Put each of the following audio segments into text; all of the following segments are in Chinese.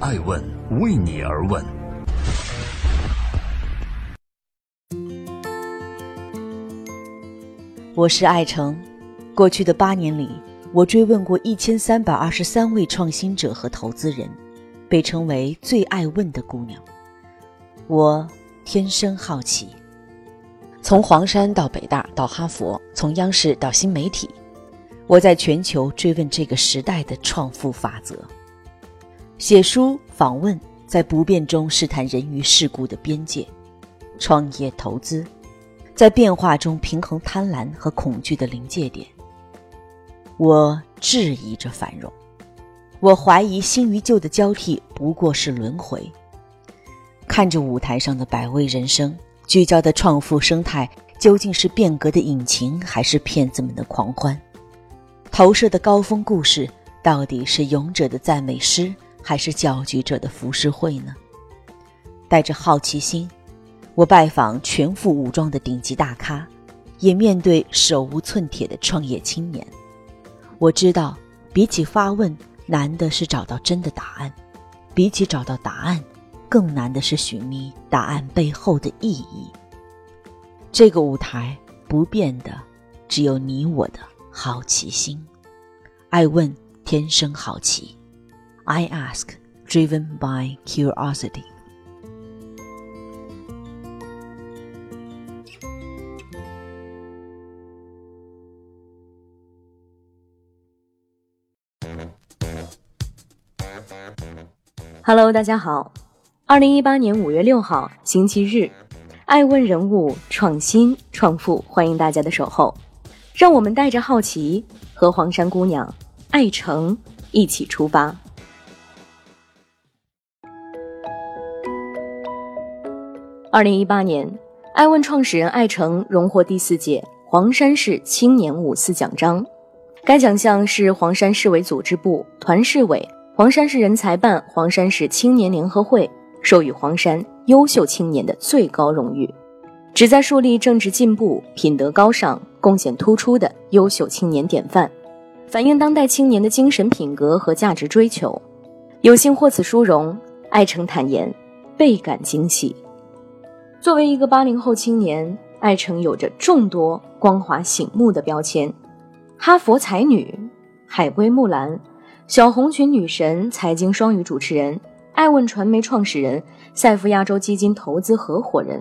爱问为你而问。我是爱成。过去的八年里，我追问过一千三百二十三位创新者和投资人，被称为最爱问的姑娘。我天生好奇。从黄山到北大到哈佛，从央视到新媒体，我在全球追问这个时代的创富法则。写书、访问，在不变中试探人与世故的边界；创业、投资，在变化中平衡贪婪和恐惧的临界点。我质疑着繁荣，我怀疑新与旧的交替不过是轮回。看着舞台上的百味人生。聚焦的创富生态究竟是变革的引擎，还是骗子们的狂欢？投射的高峰故事到底是勇者的赞美诗，还是搅局者的浮世绘呢？带着好奇心，我拜访全副武装的顶级大咖，也面对手无寸铁的创业青年。我知道，比起发问，难的是找到真的答案；比起找到答案，更难的是寻觅答案背后的意义。这个舞台不变的，只有你我的好奇心。爱问，天生好奇。I ask, driven by curiosity. Hello，大家好。二零一八年五月六号，星期日，爱问人物创新创富，欢迎大家的守候。让我们带着好奇和黄山姑娘爱成一起出发。二零一八年，爱问创始人艾诚荣获第四届黄山市青年五四奖章，该奖项是黄山市委组织部、团市委、黄山市人才办、黄山市青年联合会。授予黄山优秀青年的最高荣誉，旨在树立政治进步、品德高尚、贡献突出的优秀青年典范，反映当代青年的精神品格和价值追求。有幸获此殊荣，艾诚坦言倍感惊喜。作为一个八零后青年，艾诚有着众多光华醒目的标签：哈佛才女、海归木兰、小红裙女神、财经双语主持人。爱问传媒创始人，赛富亚洲基金投资合伙人。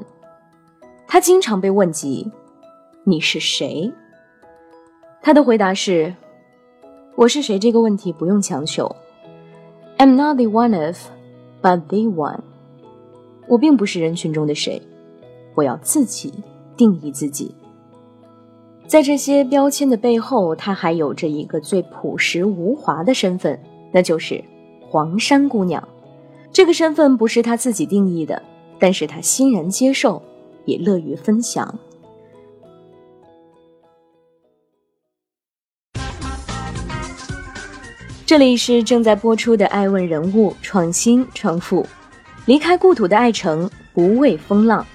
他经常被问及：“你是谁？”他的回答是：“我是谁这个问题不用强求。I'm not the one of, but the one。我并不是人群中的谁，我要自己定义自己。在这些标签的背后，他还有着一个最朴实无华的身份，那就是黄山姑娘。”这个身份不是他自己定义的，但是他欣然接受，也乐于分享。这里是正在播出的《爱问人物创新创富》，离开故土的爱城不畏风浪。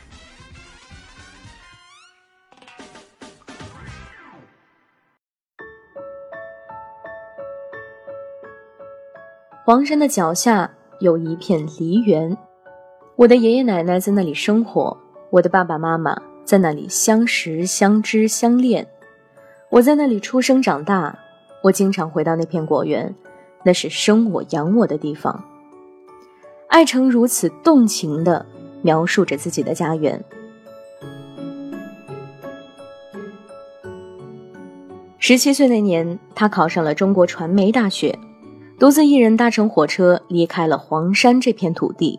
黄山的脚下。有一片梨园，我的爷爷奶奶在那里生活，我的爸爸妈妈在那里相识、相知、相恋。我在那里出生长大，我经常回到那片果园，那是生我养我的地方。艾成如此动情地描述着自己的家园。十七岁那年，他考上了中国传媒大学。独自一人搭乘火车离开了黄山这片土地，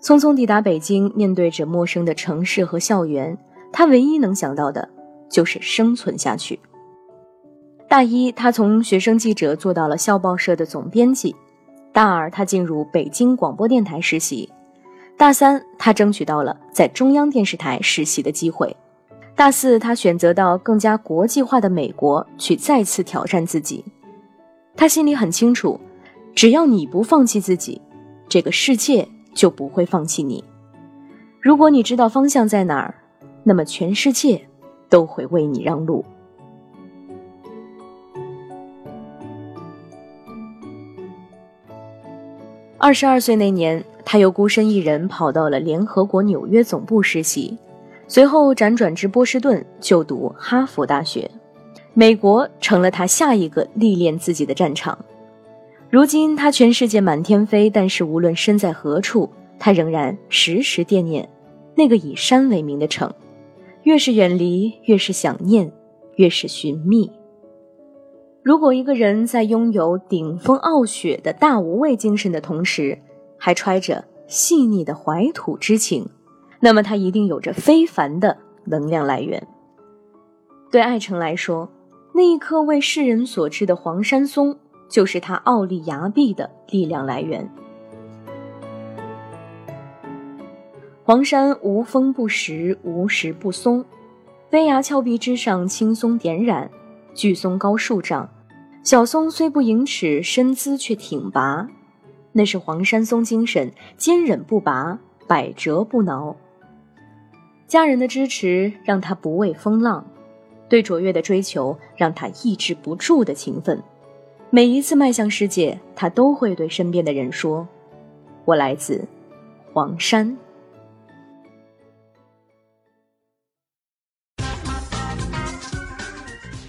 匆匆抵达北京，面对着陌生的城市和校园，他唯一能想到的就是生存下去。大一，他从学生记者做到了校报社的总编辑；大二，他进入北京广播电台实习；大三，他争取到了在中央电视台实习的机会；大四，他选择到更加国际化的美国去再次挑战自己。他心里很清楚，只要你不放弃自己，这个世界就不会放弃你。如果你知道方向在哪儿，那么全世界都会为你让路。二十二岁那年，他又孤身一人跑到了联合国纽约总部实习，随后辗转至波士顿就读哈佛大学。美国成了他下一个历练自己的战场。如今他全世界满天飞，但是无论身在何处，他仍然时时惦念那个以山为名的城。越是远离，越是想念，越是寻觅。如果一个人在拥有顶峰傲雪的大无畏精神的同时，还揣着细腻的怀土之情，那么他一定有着非凡的能量来源。对艾诚来说，那一棵为世人所知的黄山松，就是他傲立崖壁的力量来源。黄山无风不实，无石不松，飞崖峭壁之上，青松点染，巨松高数丈。小松虽不盈尺，身姿却挺拔，那是黄山松精神，坚忍不拔，百折不挠。家人的支持让他不畏风浪，对卓越的追求让他抑制不住的勤奋。每一次迈向世界，他都会对身边的人说：“我来自黄山。”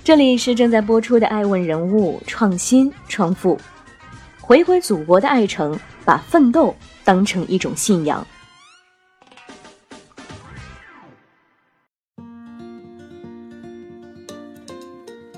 这里是正在播出的《爱问人物》，创新创富，回归祖国的爱城，把奋斗当成一种信仰。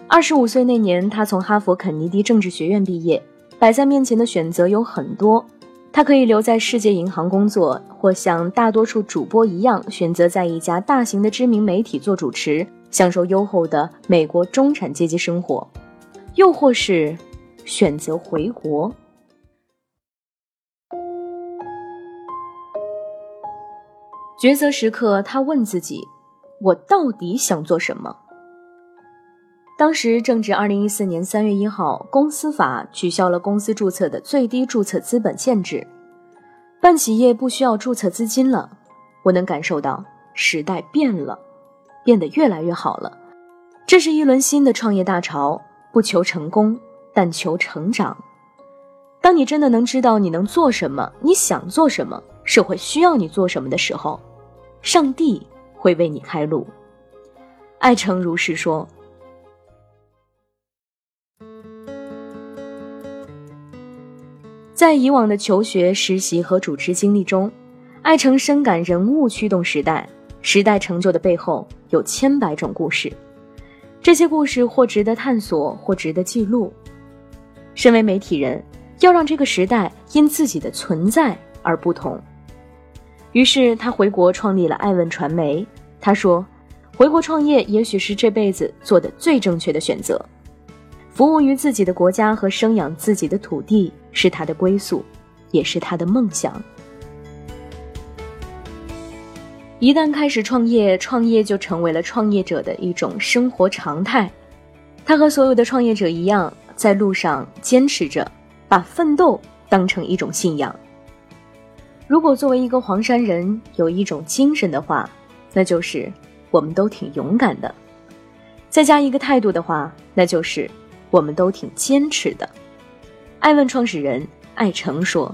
二十五岁那年，他从哈佛肯尼迪政治学院毕业，摆在面前的选择有很多，他可以留在世界银行工作，或像大多数主播一样，选择在一家大型的知名媒体做主持。享受优厚的美国中产阶级生活，又或是选择回国。抉择时刻，他问自己：“我到底想做什么？”当时正值二零一四年三月一号，公司法取消了公司注册的最低注册资本限制，办企业不需要注册资金了。我能感受到时代变了。变得越来越好了，这是一轮新的创业大潮，不求成功，但求成长。当你真的能知道你能做什么，你想做什么，社会需要你做什么的时候，上帝会为你开路。爱诚如是说。在以往的求学、实习和主持经历中，爱诚深感人物驱动时代。时代成就的背后有千百种故事，这些故事或值得探索，或值得记录。身为媒体人，要让这个时代因自己的存在而不同。于是他回国创立了爱问传媒。他说：“回国创业也许是这辈子做的最正确的选择。服务于自己的国家和生养自己的土地是他的归宿，也是他的梦想。”一旦开始创业，创业就成为了创业者的一种生活常态。他和所有的创业者一样，在路上坚持着，把奋斗当成一种信仰。如果作为一个黄山人有一种精神的话，那就是我们都挺勇敢的；再加一个态度的话，那就是我们都挺坚持的。爱问创始人艾诚说。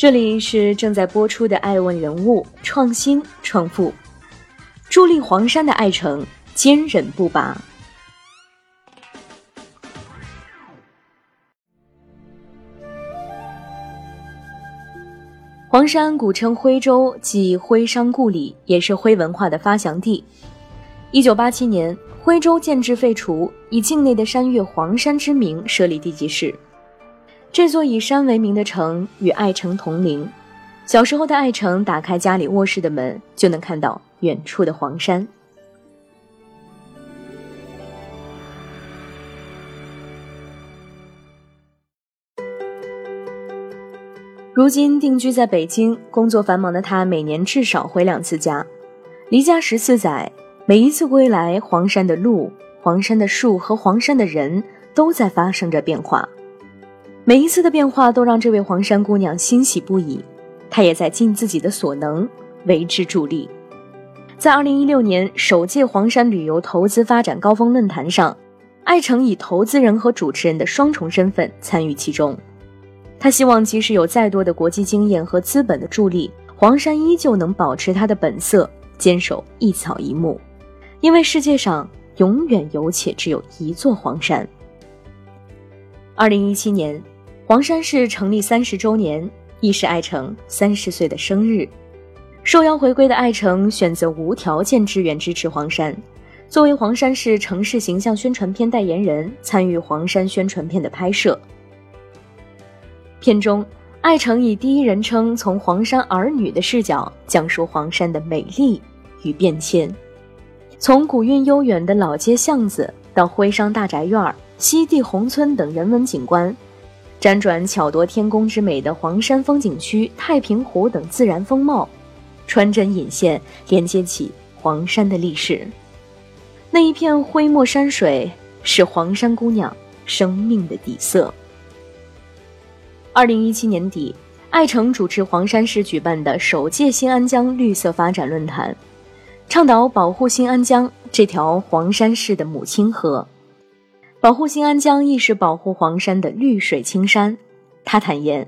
这里是正在播出的《爱问人物》，创新创富，助力黄山的爱城，坚韧不拔。黄山古称徽州，即徽商故里，也是徽文化的发祥地。一九八七年，徽州建制废除，以境内的山岳黄山之名设立地级市。这座以山为名的城与爱城同龄，小时候的爱城打开家里卧室的门，就能看到远处的黄山。如今定居在北京，工作繁忙的他每年至少回两次家，离家十四载，每一次归来，黄山的路、黄山的树和黄山的人都在发生着变化。每一次的变化都让这位黄山姑娘欣喜不已，她也在尽自己的所能为之助力。在2016年首届黄山旅游投资发展高峰论坛上，艾诚以投资人和主持人的双重身份参与其中。他希望，即使有再多的国际经验和资本的助力，黄山依旧能保持它的本色，坚守一草一木，因为世界上永远有且只有一座黄山。二零一七年，黄山市成立三十周年，亦是艾诚三十岁的生日。受邀回归的艾诚选择无条件支援支持黄山，作为黄山市城市形象宣传片代言人，参与黄山宣传片的拍摄。片中，艾诚以第一人称从黄山儿女的视角讲述黄山的美丽与变迁，从古韵悠远的老街巷子到徽商大宅院、西递宏村等人文景观，辗转巧夺天工之美的黄山风景区、太平湖等自然风貌。穿针引线，连接起黄山的历史。那一片灰墨山水，是黄山姑娘生命的底色。二零一七年底，艾诚主持黄山市举办的首届新安江绿色发展论坛，倡导保护新安江这条黄山市的母亲河。保护新安江，亦是保护黄山的绿水青山。他坦言，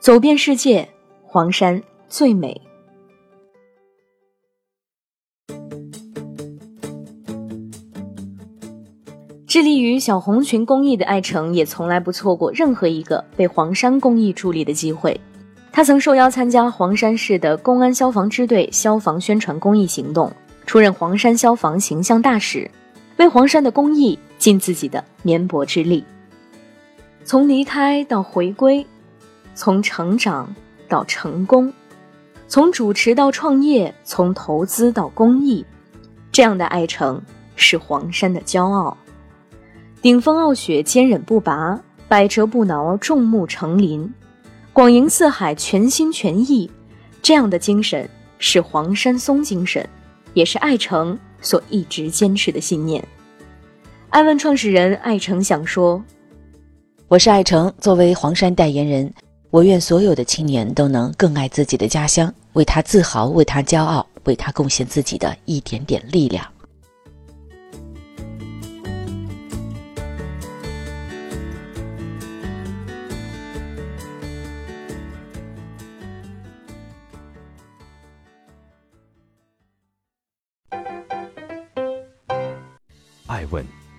走遍世界，黄山最美。致力于小红裙公益的艾诚，也从来不错过任何一个被黄山公益助力的机会。他曾受邀参加黄山市的公安消防支队消防宣传公益行动，出任黄山消防形象大使，为黄山的公益尽自己的绵薄之力。从离开到回归，从成长到成功，从主持到创业，从投资到公益，这样的爱城是黄山的骄傲。顶风傲雪，坚韧不拔；百折不挠，众目成林；广迎四海，全心全意。这样的精神是黄山松精神，也是爱城所一直坚持的信念。艾问创始人艾诚想说：“我是艾诚，作为黄山代言人，我愿所有的青年都能更爱自己的家乡，为他自豪，为他骄傲，为他贡献自己的一点点力量。”爱问